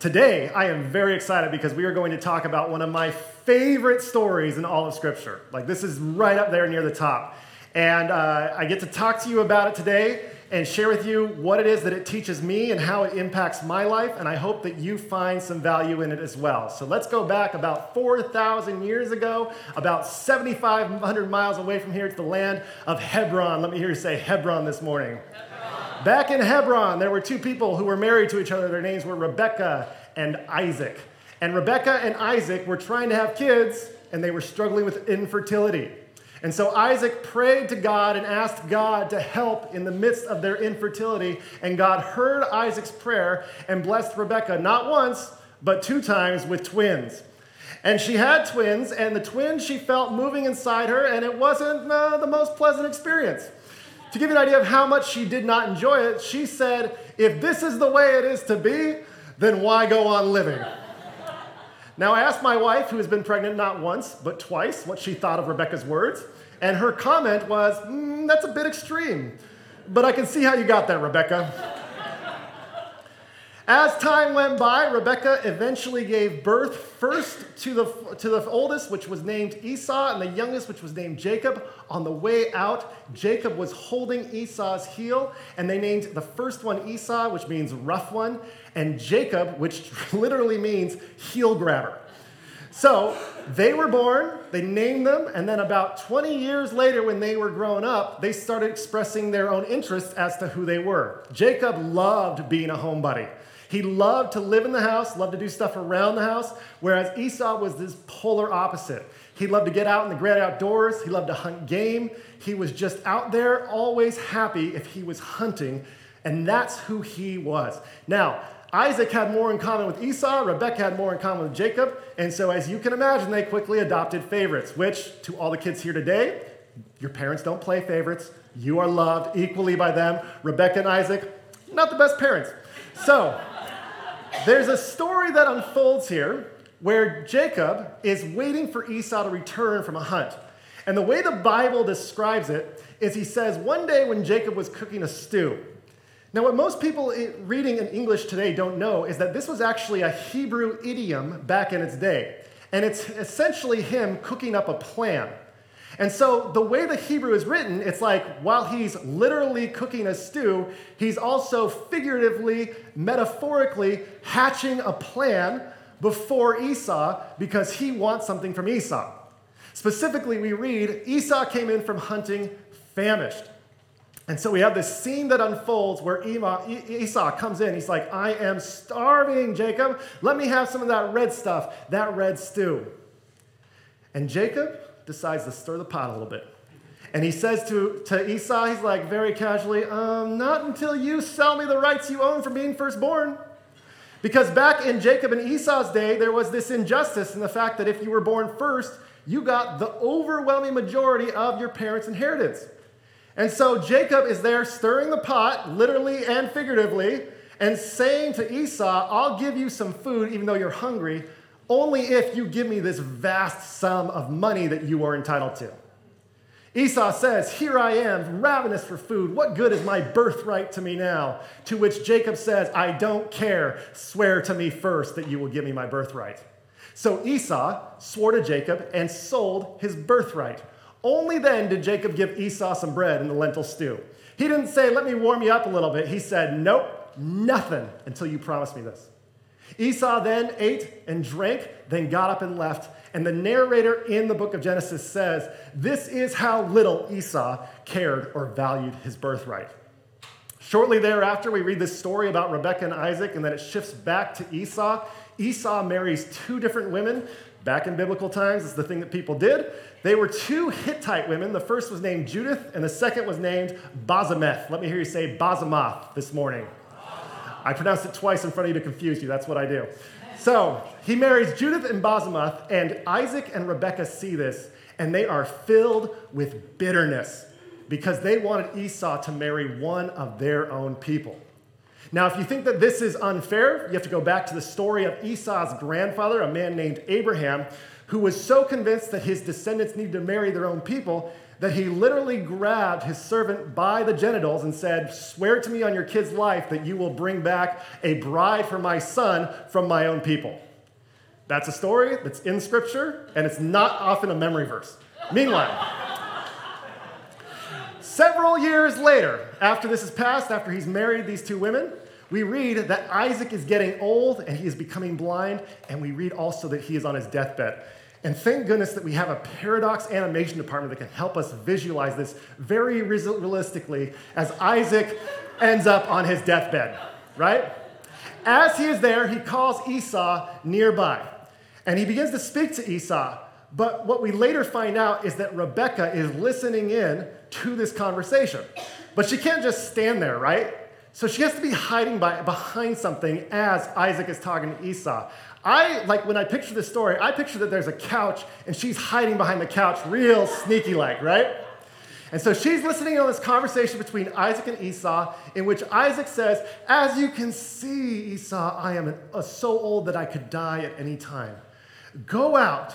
Today, I am very excited because we are going to talk about one of my favorite stories in all of Scripture. Like, this is right up there near the top. And uh, I get to talk to you about it today and share with you what it is that it teaches me and how it impacts my life. And I hope that you find some value in it as well. So let's go back about 4,000 years ago, about 7,500 miles away from here to the land of Hebron. Let me hear you say Hebron this morning. Hebron. Back in Hebron, there were two people who were married to each other. Their names were Rebecca and Isaac. And Rebecca and Isaac were trying to have kids, and they were struggling with infertility. And so Isaac prayed to God and asked God to help in the midst of their infertility. And God heard Isaac's prayer and blessed Rebekah not once, but two times with twins. And she had twins, and the twins she felt moving inside her, and it wasn't uh, the most pleasant experience. To give you an idea of how much she did not enjoy it, she said, If this is the way it is to be, then why go on living? Now, I asked my wife, who has been pregnant not once, but twice, what she thought of Rebecca's words. And her comment was, mm, That's a bit extreme. But I can see how you got that, Rebecca. As time went by, Rebecca eventually gave birth first to the, to the oldest, which was named Esau, and the youngest, which was named Jacob. On the way out, Jacob was holding Esau's heel, and they named the first one Esau, which means rough one, and Jacob, which literally means heel grabber. So they were born, they named them, and then about 20 years later, when they were grown up, they started expressing their own interest as to who they were. Jacob loved being a homebody. He loved to live in the house, loved to do stuff around the house, whereas Esau was this polar opposite. He loved to get out in the great outdoors, he loved to hunt game. He was just out there, always happy if he was hunting, and that's who he was. Now, Isaac had more in common with Esau, Rebekah had more in common with Jacob, and so as you can imagine, they quickly adopted favorites, which to all the kids here today, your parents don't play favorites. You are loved equally by them. Rebekah and Isaac, not the best parents. So, there's a story that unfolds here where Jacob is waiting for Esau to return from a hunt. And the way the Bible describes it is he says, one day when Jacob was cooking a stew. Now, what most people reading in English today don't know is that this was actually a Hebrew idiom back in its day. And it's essentially him cooking up a plan. And so the way the Hebrew is written, it's like while he's literally cooking a stew, he's also figuratively, metaphorically hatching a plan before Esau because he wants something from Esau. Specifically, we read Esau came in from hunting famished. And so we have this scene that unfolds where Esau comes in. He's like, I am starving, Jacob. Let me have some of that red stuff, that red stew. And Jacob decides to stir the pot a little bit. And he says to, to Esau, he's like very casually, um, not until you sell me the rights you own for being firstborn. Because back in Jacob and Esau's day, there was this injustice in the fact that if you were born first, you got the overwhelming majority of your parents' inheritance. And so Jacob is there stirring the pot, literally and figuratively, and saying to Esau, I'll give you some food even though you're hungry, only if you give me this vast sum of money that you are entitled to. Esau says, Here I am, ravenous for food. What good is my birthright to me now? To which Jacob says, I don't care. Swear to me first that you will give me my birthright. So Esau swore to Jacob and sold his birthright. Only then did Jacob give Esau some bread and the lentil stew. He didn't say, Let me warm you up a little bit. He said, Nope, nothing until you promise me this. Esau then ate and drank, then got up and left. And the narrator in the book of Genesis says, This is how little Esau cared or valued his birthright. Shortly thereafter, we read this story about Rebekah and Isaac, and then it shifts back to Esau. Esau marries two different women. Back in biblical times, it's the thing that people did. They were two Hittite women. The first was named Judith, and the second was named Bosemath. Let me hear you say Bosemath this morning. I pronounced it twice in front of you to confuse you. That's what I do. So he marries Judith and Bosemath, and Isaac and Rebekah see this, and they are filled with bitterness because they wanted Esau to marry one of their own people. Now, if you think that this is unfair, you have to go back to the story of Esau's grandfather, a man named Abraham, who was so convinced that his descendants needed to marry their own people that he literally grabbed his servant by the genitals and said, Swear to me on your kid's life that you will bring back a bride for my son from my own people. That's a story that's in scripture, and it's not often a memory verse. Meanwhile, several years later, after this is passed, after he's married these two women, we read that Isaac is getting old and he is becoming blind, and we read also that he is on his deathbed. And thank goodness that we have a paradox animation department that can help us visualize this very realistically as Isaac ends up on his deathbed, right? As he is there, he calls Esau nearby. And he begins to speak to Esau. But what we later find out is that Rebecca is listening in to this conversation. But she can't just stand there, right? So she has to be hiding by, behind something as Isaac is talking to Esau. I, like, when I picture this story, I picture that there's a couch and she's hiding behind the couch, real sneaky like, right? And so she's listening on this conversation between Isaac and Esau, in which Isaac says, As you can see, Esau, I am an, so old that I could die at any time. Go out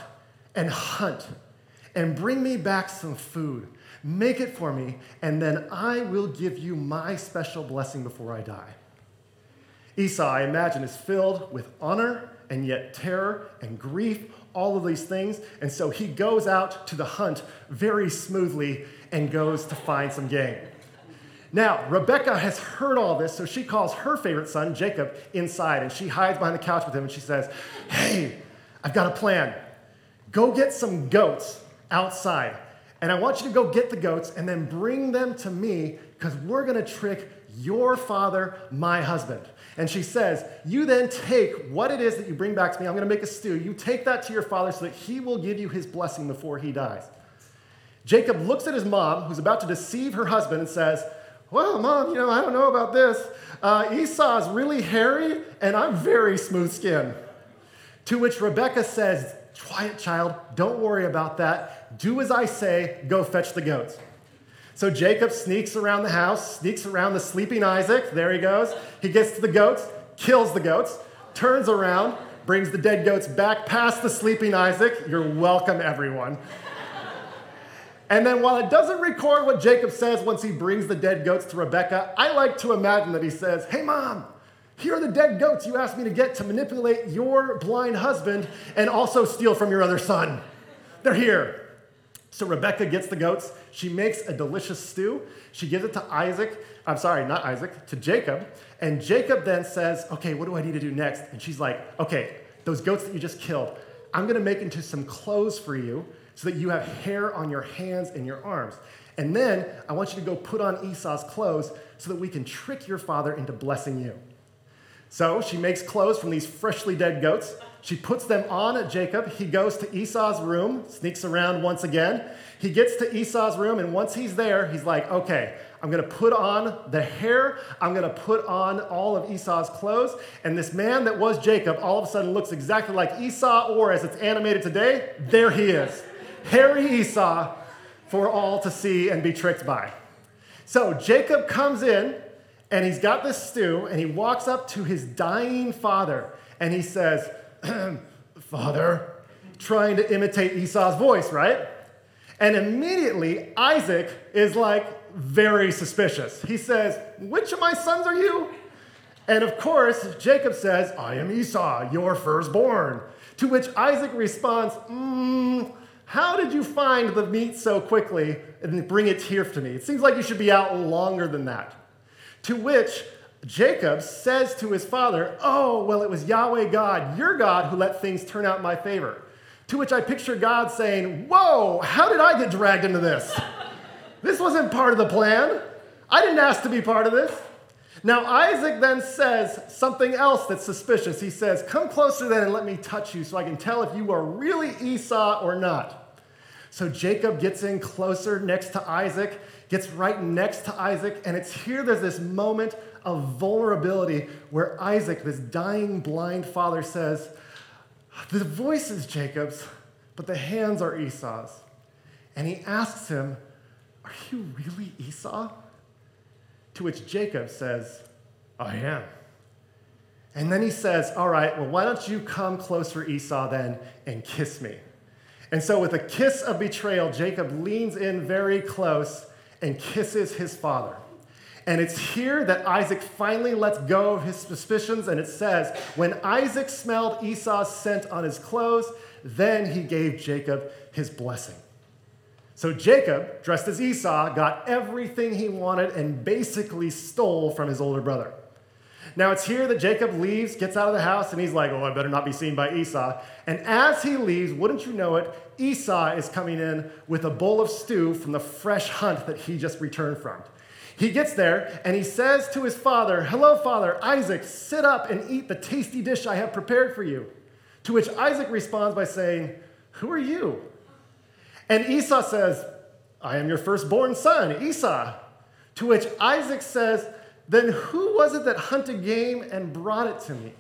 and hunt and bring me back some food. Make it for me, and then I will give you my special blessing before I die. Esau, I imagine, is filled with honor and yet terror and grief, all of these things. And so he goes out to the hunt very smoothly and goes to find some game. Now, Rebecca has heard all this, so she calls her favorite son, Jacob, inside, and she hides behind the couch with him and she says, Hey, I've got a plan. Go get some goats outside, and I want you to go get the goats and then bring them to me because we're going to trick your father, my husband. And she says, You then take what it is that you bring back to me. I'm going to make a stew. You take that to your father so that he will give you his blessing before he dies. Jacob looks at his mom, who's about to deceive her husband, and says, Well, mom, you know, I don't know about this. Uh, Esau's really hairy, and I'm very smooth skinned. To which Rebecca says, Quiet, child, don't worry about that. Do as I say, go fetch the goats. So Jacob sneaks around the house, sneaks around the sleeping Isaac. There he goes. He gets to the goats, kills the goats, turns around, brings the dead goats back past the sleeping Isaac. You're welcome, everyone. and then while it doesn't record what Jacob says once he brings the dead goats to Rebecca, I like to imagine that he says, Hey, mom, here are the dead goats you asked me to get to manipulate your blind husband and also steal from your other son. They're here. So Rebecca gets the goats. She makes a delicious stew. She gives it to Isaac. I'm sorry, not Isaac, to Jacob. And Jacob then says, Okay, what do I need to do next? And she's like, Okay, those goats that you just killed, I'm going to make into some clothes for you so that you have hair on your hands and your arms. And then I want you to go put on Esau's clothes so that we can trick your father into blessing you. So she makes clothes from these freshly dead goats. She puts them on at Jacob. He goes to Esau's room, sneaks around once again. He gets to Esau's room, and once he's there, he's like, okay, I'm to put on the hair. I'm to put on all of Esau's clothes. And this man that was Jacob all of a sudden looks exactly like Esau, or as it's animated today, there he is. Hairy Esau for all to see and be tricked by. So Jacob comes in and he's got this stew, and he walks up to his dying father, and he says, Father, trying to imitate Esau's voice, right? And immediately, Isaac is like very suspicious. He says, Which of my sons are you? And of course, Jacob says, I am Esau, your firstborn. To which Isaac responds, mm, How did you find the meat so quickly and bring it here to me? It seems like you should be out longer than that. To which Jacob says to his father, Oh, well, it was Yahweh God, your God, who let things turn out in my favor. To which I picture God saying, Whoa, how did I get dragged into this? This wasn't part of the plan. I didn't ask to be part of this. Now, Isaac then says something else that's suspicious. He says, Come closer then and let me touch you so I can tell if you are really Esau or not. So Jacob gets in closer next to Isaac gets right next to Isaac, and it's here there's this moment of vulnerability where Isaac, this dying blind father, says, The voice is Jacob's, but the hands are Esau's. And he asks him, Are you really Esau? To which Jacob says, I am. And then he says, All right, well, why don't you come closer, Esau, then, and kiss me? And so, with a kiss of betrayal, Jacob leans in very close and kisses his father. And it's here that Isaac finally lets go of his suspicions. And it says, When Isaac smelled Esau's scent on his clothes, then he gave Jacob his blessing. So Jacob, dressed as Esau, got everything he wanted and basically stole from his older brother. Now it's here that Jacob leaves, gets out of the house, and he's like, Oh, I better not be seen by Esau. And as he leaves, wouldn't you know it, Esau is coming in with a bowl of stew from the fresh hunt that he just returned from. He gets there and he says to his father, Hello, father, Isaac, sit up and eat the tasty dish I have prepared for you. To which Isaac responds by saying, Who are you? And Esau says, I am your firstborn son, Esau. To which Isaac says, Then who was it that hunted game and brought it to me?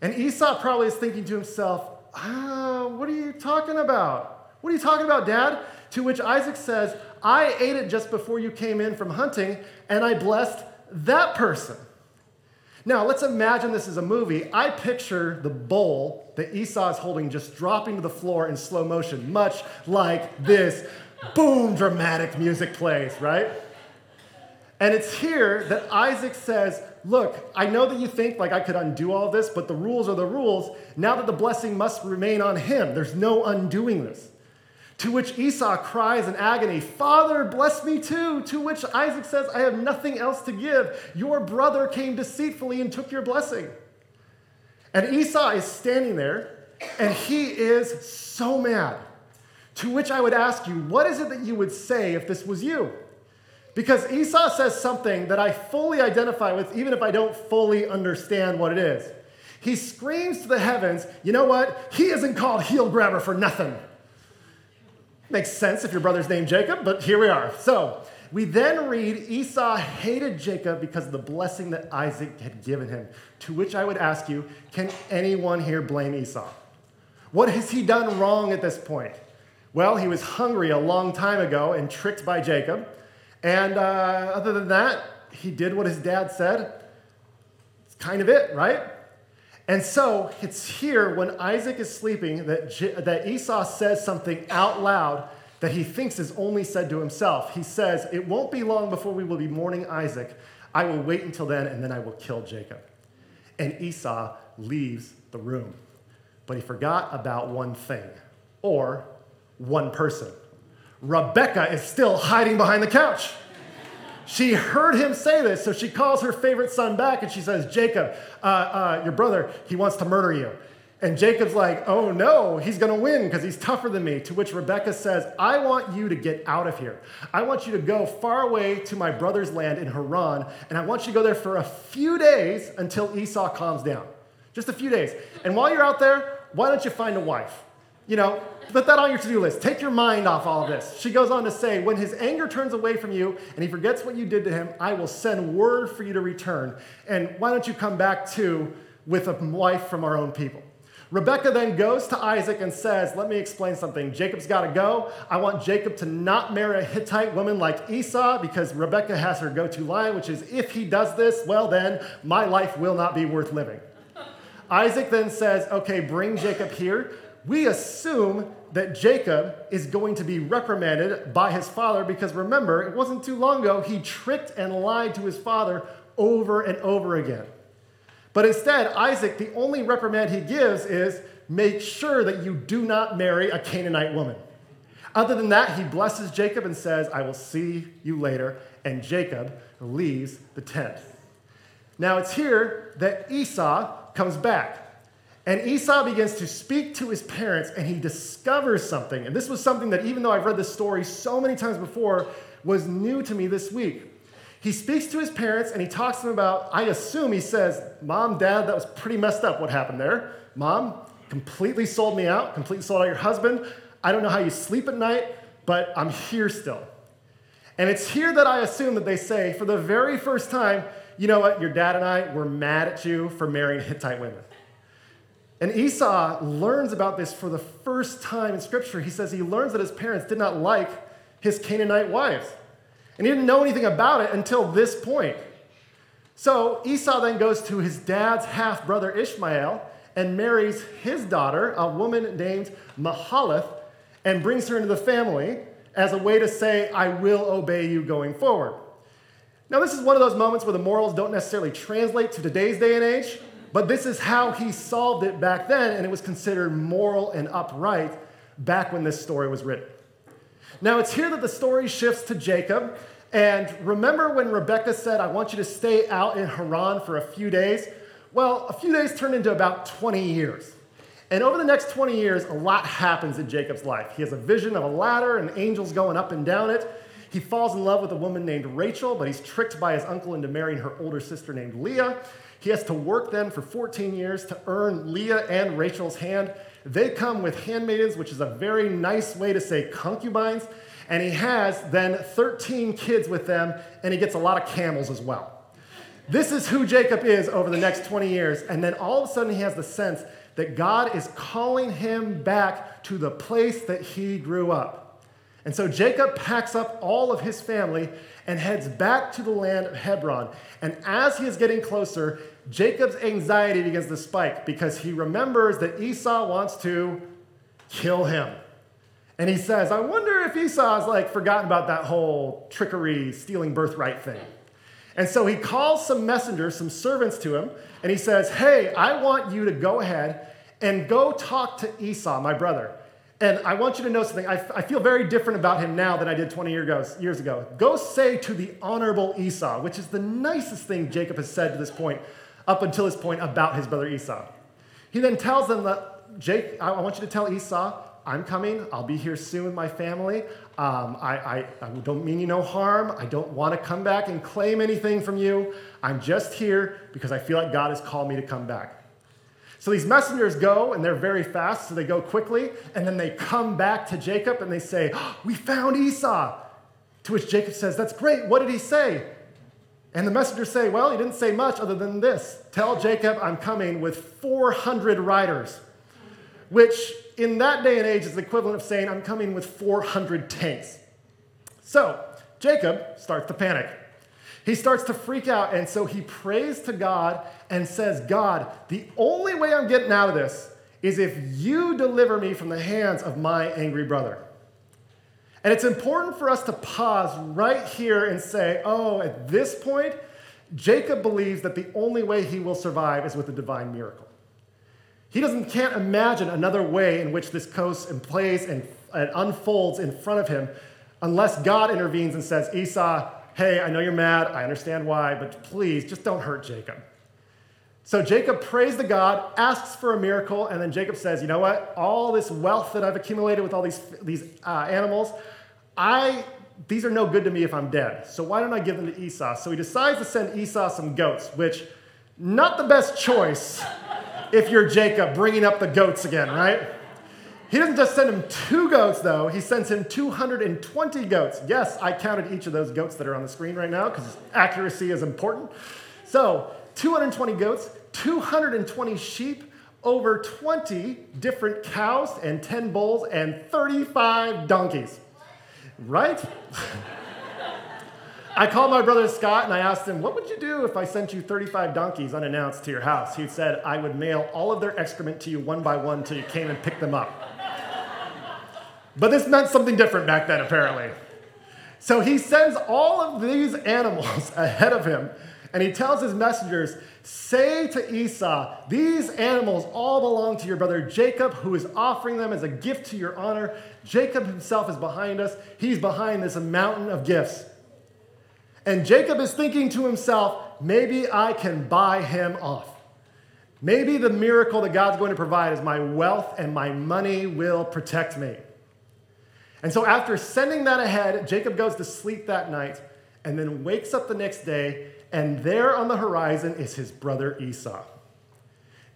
And Esau probably is thinking to himself, ah, What are you talking about? What are you talking about, Dad? To which Isaac says, I ate it just before you came in from hunting, and I blessed that person. Now, let's imagine this is a movie. I picture the bowl that Esau is holding just dropping to the floor in slow motion, much like this boom, dramatic music plays, right? And it's here that Isaac says, Look, I know that you think like I could undo all this, but the rules are the rules. Now that the blessing must remain on him, there's no undoing this. To which Esau cries in agony, Father, bless me too. To which Isaac says, I have nothing else to give. Your brother came deceitfully and took your blessing. And Esau is standing there, and he is so mad. To which I would ask you, what is it that you would say if this was you? Because Esau says something that I fully identify with, even if I don't fully understand what it is. He screams to the heavens, you know what? He isn't called heel grabber for nothing. Makes sense if your brother's named Jacob, but here we are. So we then read Esau hated Jacob because of the blessing that Isaac had given him. To which I would ask you, can anyone here blame Esau? What has he done wrong at this point? Well, he was hungry a long time ago and tricked by Jacob. And uh, other than that, he did what his dad said. It's kind of it, right? And so it's here when Isaac is sleeping that, J- that Esau says something out loud that he thinks is only said to himself. He says, It won't be long before we will be mourning Isaac. I will wait until then, and then I will kill Jacob. And Esau leaves the room. But he forgot about one thing, or one person. Rebecca is still hiding behind the couch. She heard him say this, so she calls her favorite son back and she says, Jacob, uh, uh, your brother, he wants to murder you. And Jacob's like, oh no, he's gonna win because he's tougher than me. To which Rebecca says, I want you to get out of here. I want you to go far away to my brother's land in Haran, and I want you to go there for a few days until Esau calms down. Just a few days. And while you're out there, why don't you find a wife? You know, put that on your to do list. Take your mind off all this. She goes on to say, When his anger turns away from you and he forgets what you did to him, I will send word for you to return. And why don't you come back too with a wife from our own people? Rebecca then goes to Isaac and says, Let me explain something. Jacob's got to go. I want Jacob to not marry a Hittite woman like Esau because Rebecca has her go to line, which is, If he does this, well, then my life will not be worth living. Isaac then says, Okay, bring Jacob here. We assume that Jacob is going to be reprimanded by his father because remember, it wasn't too long ago he tricked and lied to his father over and over again. But instead, Isaac, the only reprimand he gives is make sure that you do not marry a Canaanite woman. Other than that, he blesses Jacob and says, I will see you later. And Jacob leaves the tent. Now it's here that Esau comes back. And Esau begins to speak to his parents and he discovers something. And this was something that, even though I've read this story so many times before, was new to me this week. He speaks to his parents and he talks to them about, I assume he says, Mom, Dad, that was pretty messed up what happened there. Mom, completely sold me out, completely sold out your husband. I don't know how you sleep at night, but I'm here still. And it's here that I assume that they say, for the very first time, you know what, your dad and I were mad at you for marrying Hittite women. And Esau learns about this for the first time in Scripture. He says he learns that his parents did not like his Canaanite wives. And he didn't know anything about it until this point. So Esau then goes to his dad's half brother Ishmael and marries his daughter, a woman named Mahalath, and brings her into the family as a way to say, I will obey you going forward. Now, this is one of those moments where the morals don't necessarily translate to today's day and age, but this is how he solved it back then, and it was considered moral and upright back when this story was written. Now, it's here that the story shifts to Jacob. And remember when Rebecca said, I want you to stay out in Haran for a few days? Well, a few days turned into about 20 years. And over the next 20 years, a lot happens in Jacob's life. He has a vision of a ladder and angels going up and down it. He falls in love with a woman named Rachel, but he's tricked by his uncle into marrying her older sister named Leah. He has to work then for 14 years to earn Leah and Rachel's hand. They come with handmaidens, which is a very nice way to say concubines. And he has then 13 kids with them, and he gets a lot of camels as well. This is who Jacob is over the next 20 years. And then all of a sudden, he has the sense that God is calling him back to the place that he grew up. And so Jacob packs up all of his family and heads back to the land of Hebron. And as he is getting closer, Jacob's anxiety begins to spike because he remembers that Esau wants to kill him. And he says, I wonder if Esau's like forgotten about that whole trickery, stealing birthright thing. And so he calls some messengers, some servants to him, and he says, Hey, I want you to go ahead and go talk to Esau, my brother. And I want you to know something. I, I feel very different about him now than I did 20 year ago, years ago. Go say to the honorable Esau, which is the nicest thing Jacob has said to this point, up until this point, about his brother Esau. He then tells them that, Jake, I want you to tell Esau, I'm coming. I'll be here soon with my family. Um, I, I, I, don't mean you no harm. I don't want to come back and claim anything from you. I'm just here because I feel like God has called me to come back. So these messengers go and they're very fast, so they go quickly, and then they come back to Jacob and they say, oh, We found Esau. To which Jacob says, That's great. What did he say? And the messengers say, Well, he didn't say much other than this Tell Jacob I'm coming with 400 riders, which in that day and age is the equivalent of saying, I'm coming with 400 tanks. So Jacob starts to panic. He starts to freak out, and so he prays to God and says, God, the only way I'm getting out of this is if you deliver me from the hands of my angry brother. And it's important for us to pause right here and say, oh, at this point, Jacob believes that the only way he will survive is with a divine miracle. He doesn't, can't imagine another way in which this goes and plays and, and unfolds in front of him unless God intervenes and says, Esau, hey, I know you're mad. I understand why, but please just don't hurt Jacob. So Jacob prays to God, asks for a miracle, and then Jacob says, You know what? All this wealth that I've accumulated with all these, these uh, animals, I, these are no good to me if I'm dead. So why don't I give them to Esau? So he decides to send Esau some goats, which, not the best choice if you're Jacob bringing up the goats again, right? He doesn't just send him two goats, though. He sends him 220 goats. Yes, I counted each of those goats that are on the screen right now because accuracy is important. So, 220 goats, 220 sheep, over 20 different cows and 10 bulls, and 35 donkeys. Right? I called my brother Scott and I asked him, What would you do if I sent you 35 donkeys unannounced to your house? He said, I would mail all of their excrement to you one by one until you came and picked them up. but this meant something different back then, apparently. So he sends all of these animals ahead of him and he tells his messengers, Say to Esau, these animals all belong to your brother Jacob, who is offering them as a gift to your honor. Jacob himself is behind us. He's behind this mountain of gifts. And Jacob is thinking to himself, maybe I can buy him off. Maybe the miracle that God's going to provide is my wealth and my money will protect me. And so, after sending that ahead, Jacob goes to sleep that night and then wakes up the next day, and there on the horizon is his brother Esau.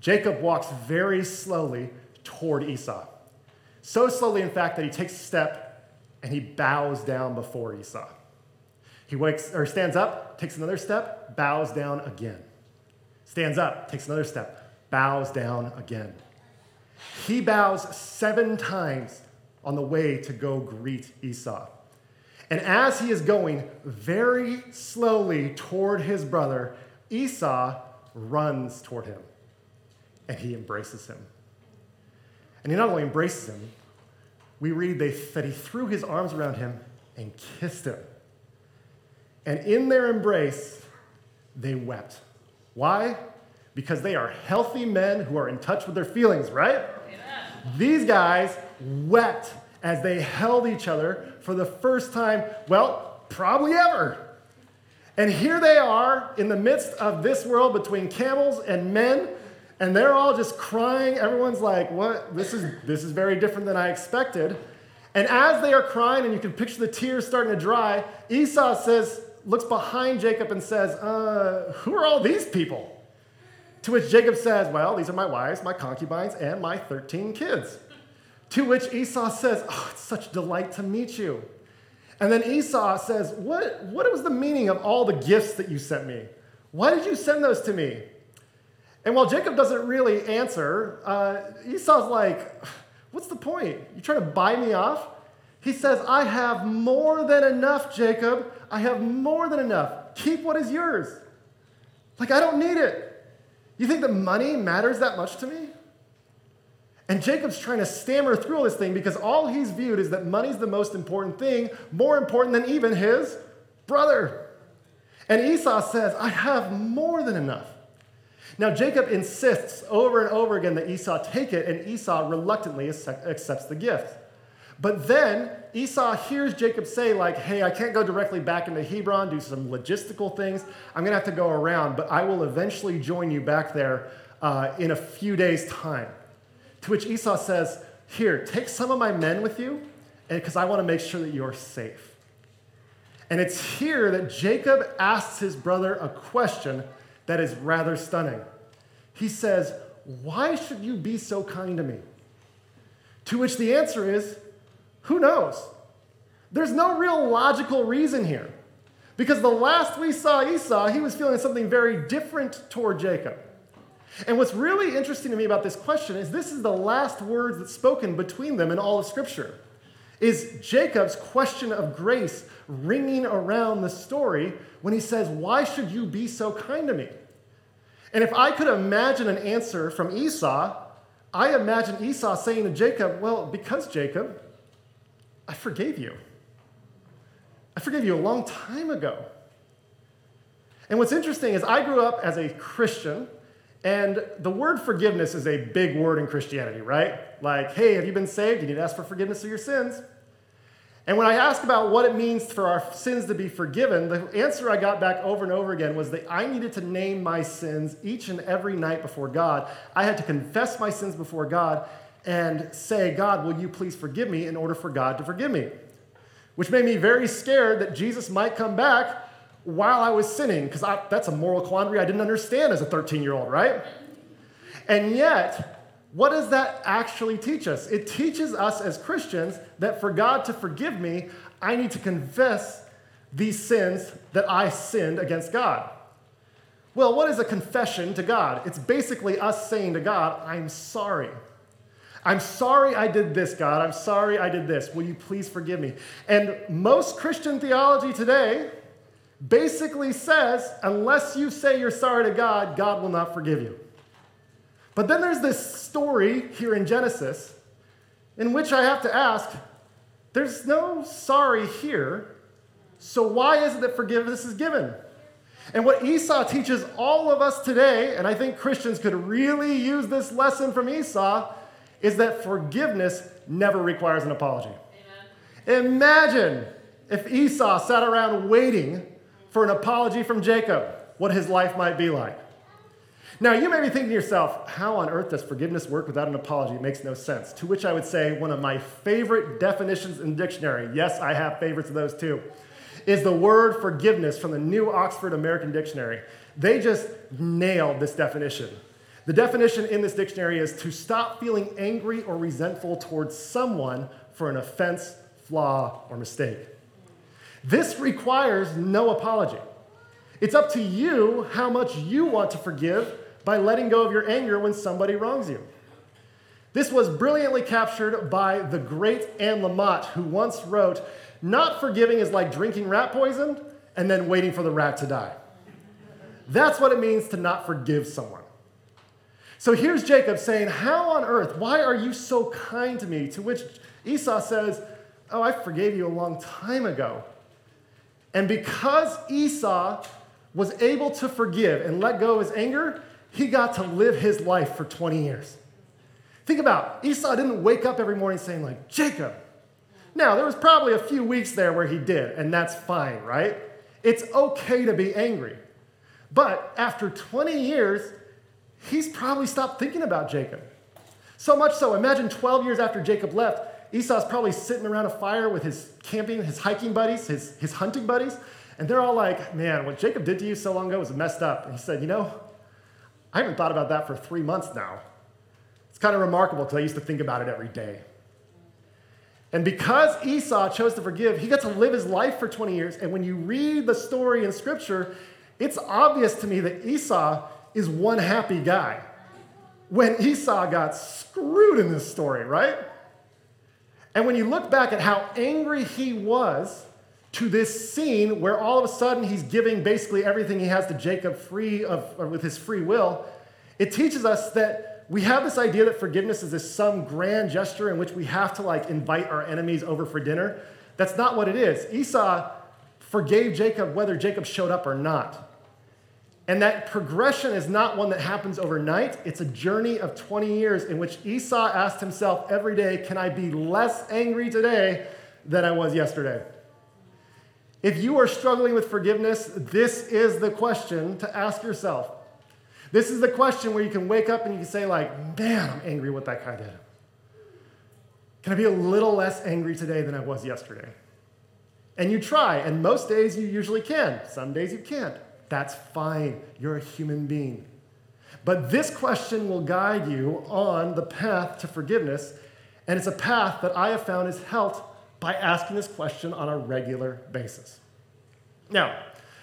Jacob walks very slowly toward Esau. So slowly, in fact, that he takes a step and he bows down before Esau. He wakes or stands up, takes another step, bows down again. Stands up, takes another step, bows down again. He bows seven times on the way to go greet Esau. And as he is going very slowly toward his brother, Esau runs toward him. and he embraces him. And he not only embraces him, we read they, that he threw his arms around him and kissed him. And in their embrace, they wept. Why? Because they are healthy men who are in touch with their feelings, right? Amen. These guys wept as they held each other for the first time, well, probably ever. And here they are in the midst of this world between camels and men, and they're all just crying. Everyone's like, "What? This is this is very different than I expected." And as they are crying, and you can picture the tears starting to dry, Esau says, looks behind Jacob and says, uh, Who are all these people? To which Jacob says, Well, these are my wives, my concubines, and my 13 kids. To which Esau says, Oh, it's such delight to meet you. And then Esau says, What, what was the meaning of all the gifts that you sent me? Why did you send those to me? And while Jacob doesn't really answer, uh, Esau's like, What's the point? You trying to buy me off? He says, I have more than enough, Jacob. I have more than enough. Keep what is yours. Like, I don't need it. You think that money matters that much to me? And Jacob's trying to stammer through all this thing because all he's viewed is that money's the most important thing, more important than even his brother. And Esau says, I have more than enough. Now, Jacob insists over and over again that Esau take it, and Esau reluctantly accepts the gift. But then Esau hears Jacob say, like, hey, I can't go directly back into Hebron, do some logistical things. I'm going to have to go around, but I will eventually join you back there uh, in a few days' time. To which Esau says, here, take some of my men with you, because I want to make sure that you're safe. And it's here that Jacob asks his brother a question that is rather stunning. He says, Why should you be so kind to me? To which the answer is, Who knows? There's no real logical reason here. Because the last we saw Esau, he was feeling something very different toward Jacob. And what's really interesting to me about this question is this is the last words that's spoken between them in all of Scripture. Is Jacob's question of grace ringing around the story when he says, Why should you be so kind to me? And if I could imagine an answer from Esau, I imagine Esau saying to Jacob, Well, because Jacob, I forgave you. I forgave you a long time ago. And what's interesting is I grew up as a Christian, and the word forgiveness is a big word in Christianity, right? Like, hey, have you been saved? You need to ask for forgiveness of your sins. And when I asked about what it means for our sins to be forgiven, the answer I got back over and over again was that I needed to name my sins each and every night before God. I had to confess my sins before God and say, God, will you please forgive me in order for God to forgive me? Which made me very scared that Jesus might come back while I was sinning, because that's a moral quandary I didn't understand as a 13 year old, right? And yet, what does that actually teach us? It teaches us as Christians that for God to forgive me, I need to confess these sins that I sinned against God. Well, what is a confession to God? It's basically us saying to God, I'm sorry. I'm sorry I did this, God. I'm sorry I did this. Will you please forgive me? And most Christian theology today basically says unless you say you're sorry to God, God will not forgive you. But then there's this story here in Genesis in which I have to ask there's no sorry here, so why is it that forgiveness is given? And what Esau teaches all of us today, and I think Christians could really use this lesson from Esau, is that forgiveness never requires an apology. Amen. Imagine if Esau sat around waiting for an apology from Jacob, what his life might be like. Now, you may be thinking to yourself, how on earth does forgiveness work without an apology? It makes no sense. To which I would say, one of my favorite definitions in the dictionary, yes, I have favorites of those too, is the word forgiveness from the New Oxford American Dictionary. They just nailed this definition. The definition in this dictionary is to stop feeling angry or resentful towards someone for an offense, flaw, or mistake. This requires no apology. It's up to you how much you want to forgive by letting go of your anger when somebody wrongs you. This was brilliantly captured by the great Anne Lamott, who once wrote, Not forgiving is like drinking rat poison and then waiting for the rat to die. That's what it means to not forgive someone. So here's Jacob saying, How on earth, why are you so kind to me? To which Esau says, Oh, I forgave you a long time ago. And because Esau was able to forgive and let go of his anger, he got to live his life for 20 years. Think about. Esau didn't wake up every morning saying, like, Jacob. Now, there was probably a few weeks there where he did, and that's fine, right? It's okay to be angry. But after 20 years, he's probably stopped thinking about Jacob. So much so, imagine 12 years after Jacob left, Esau's probably sitting around a fire with his camping, his hiking buddies, his, his hunting buddies, and they're all like, man, what Jacob did to you so long ago was messed up. And he said, you know, I haven't thought about that for three months now. It's kind of remarkable because I used to think about it every day. And because Esau chose to forgive, he got to live his life for 20 years. And when you read the story in Scripture, it's obvious to me that Esau is one happy guy. When Esau got screwed in this story, right? And when you look back at how angry he was to this scene where all of a sudden he's giving basically everything he has to Jacob free of with his free will, it teaches us that we have this idea that forgiveness is this some grand gesture in which we have to like invite our enemies over for dinner. That's not what it is. Esau forgave Jacob whether Jacob showed up or not. And that progression is not one that happens overnight. It's a journey of 20 years in which Esau asked himself every day, Can I be less angry today than I was yesterday? If you are struggling with forgiveness, this is the question to ask yourself. This is the question where you can wake up and you can say, like, man, I'm angry what that guy did. Can I be a little less angry today than I was yesterday? And you try, and most days you usually can. Some days you can't. That's fine. You're a human being. But this question will guide you on the path to forgiveness, and it's a path that I have found is helped by asking this question on a regular basis. Now,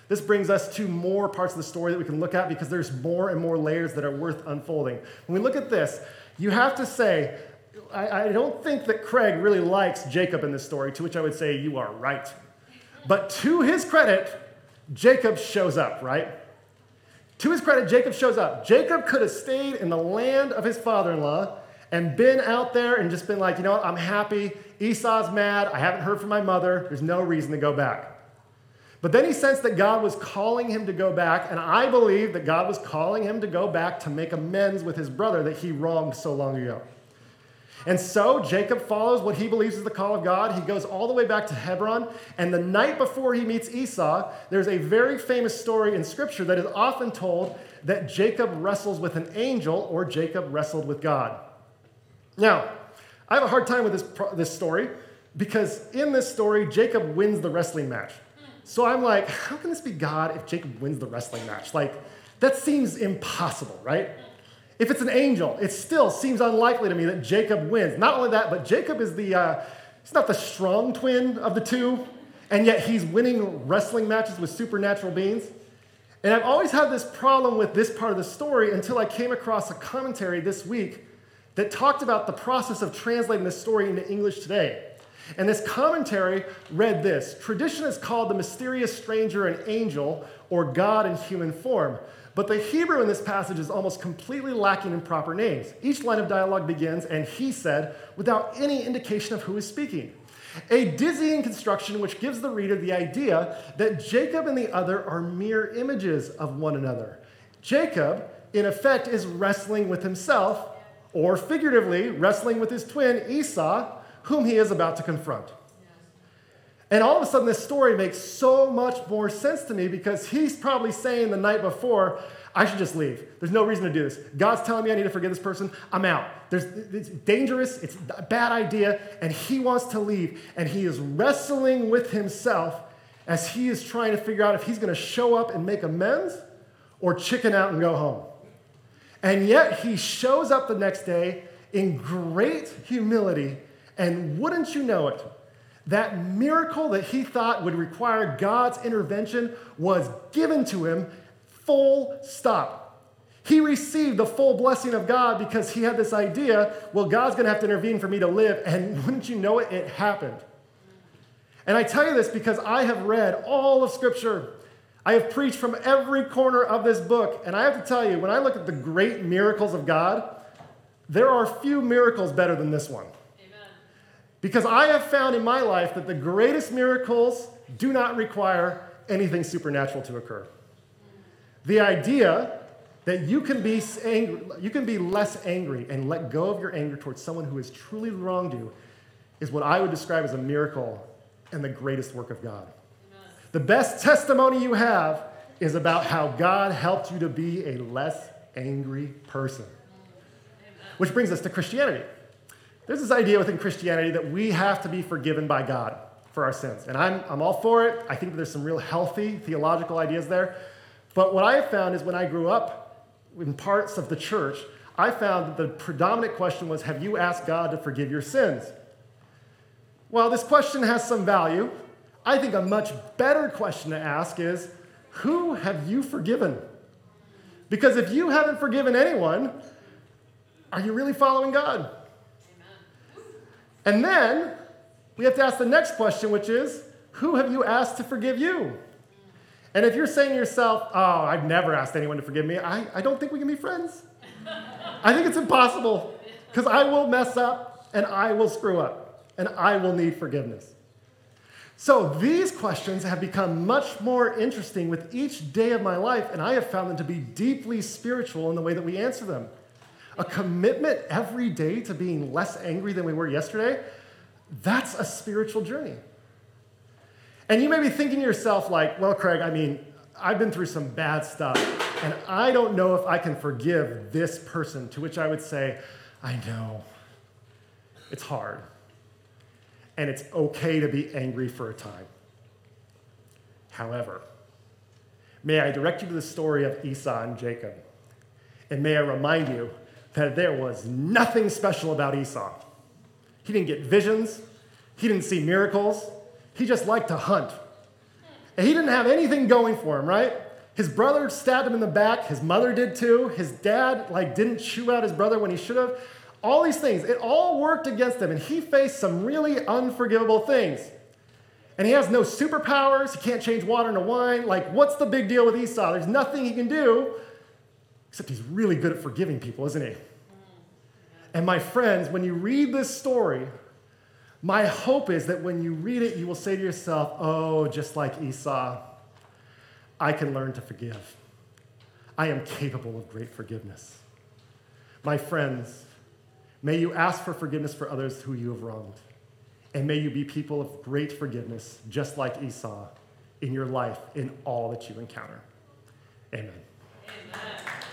this brings us to more parts of the story that we can look at because there's more and more layers that are worth unfolding. When we look at this, you have to say, I, I don't think that Craig really likes Jacob in this story, to which I would say, You are right. But to his credit, Jacob shows up, right? To his credit, Jacob shows up. Jacob could have stayed in the land of his father in law and been out there and just been like, you know what, I'm happy. Esau's mad. I haven't heard from my mother. There's no reason to go back. But then he sensed that God was calling him to go back, and I believe that God was calling him to go back to make amends with his brother that he wronged so long ago. And so Jacob follows what he believes is the call of God. He goes all the way back to Hebron. And the night before he meets Esau, there's a very famous story in Scripture that is often told that Jacob wrestles with an angel or Jacob wrestled with God. Now, I have a hard time with this, this story because in this story, Jacob wins the wrestling match. So I'm like, how can this be God if Jacob wins the wrestling match? Like, that seems impossible, right? If it's an angel, it still seems unlikely to me that Jacob wins. Not only that, but Jacob is the, uh, he's not the strong twin of the two, and yet he's winning wrestling matches with supernatural beings. And I've always had this problem with this part of the story until I came across a commentary this week that talked about the process of translating this story into English today. And this commentary read this Tradition is called the mysterious stranger an angel or God in human form. But the Hebrew in this passage is almost completely lacking in proper names. Each line of dialogue begins, and he said, without any indication of who is speaking. A dizzying construction which gives the reader the idea that Jacob and the other are mere images of one another. Jacob, in effect, is wrestling with himself, or figuratively, wrestling with his twin Esau, whom he is about to confront. And all of a sudden, this story makes so much more sense to me because he's probably saying the night before, I should just leave. There's no reason to do this. God's telling me I need to forgive this person. I'm out. There's, it's dangerous. It's a bad idea. And he wants to leave. And he is wrestling with himself as he is trying to figure out if he's going to show up and make amends or chicken out and go home. And yet he shows up the next day in great humility. And wouldn't you know it? That miracle that he thought would require God's intervention was given to him full stop. He received the full blessing of God because he had this idea well, God's going to have to intervene for me to live. And wouldn't you know it, it happened. And I tell you this because I have read all of Scripture. I have preached from every corner of this book, and I have to tell you, when I look at the great miracles of God, there are few miracles better than this one. Because I have found in my life that the greatest miracles do not require anything supernatural to occur. The idea that you can be angry, you can be less angry and let go of your anger towards someone who has truly wronged you is what I would describe as a miracle and the greatest work of God. The best testimony you have is about how God helped you to be a less angry person. Which brings us to Christianity. There's this idea within Christianity that we have to be forgiven by God for our sins. And I'm, I'm all for it. I think there's some real healthy theological ideas there. But what I have found is when I grew up in parts of the church, I found that the predominant question was Have you asked God to forgive your sins? Well, this question has some value. I think a much better question to ask is Who have you forgiven? Because if you haven't forgiven anyone, are you really following God? And then we have to ask the next question, which is Who have you asked to forgive you? And if you're saying to yourself, Oh, I've never asked anyone to forgive me, I, I don't think we can be friends. I think it's impossible because I will mess up and I will screw up and I will need forgiveness. So these questions have become much more interesting with each day of my life, and I have found them to be deeply spiritual in the way that we answer them. A commitment every day to being less angry than we were yesterday, that's a spiritual journey. And you may be thinking to yourself, like, well, Craig, I mean, I've been through some bad stuff, and I don't know if I can forgive this person. To which I would say, I know. It's hard and it's okay to be angry for a time. However, may I direct you to the story of Esau and Jacob, and may I remind you that there was nothing special about Esau. He didn't get visions, he didn't see miracles, he just liked to hunt. And he didn't have anything going for him, right? His brother stabbed him in the back, his mother did too. His dad like didn't chew out his brother when he should have. All these things, it all worked against him, and he faced some really unforgivable things. And he has no superpowers, he can't change water into wine. Like, what's the big deal with Esau? There's nothing he can do, except he's really good at forgiving people, isn't he? And my friends, when you read this story, my hope is that when you read it, you will say to yourself, oh, just like Esau, I can learn to forgive. I am capable of great forgiveness. My friends, May you ask for forgiveness for others who you have wronged. And may you be people of great forgiveness, just like Esau, in your life, in all that you encounter. Amen. Amen.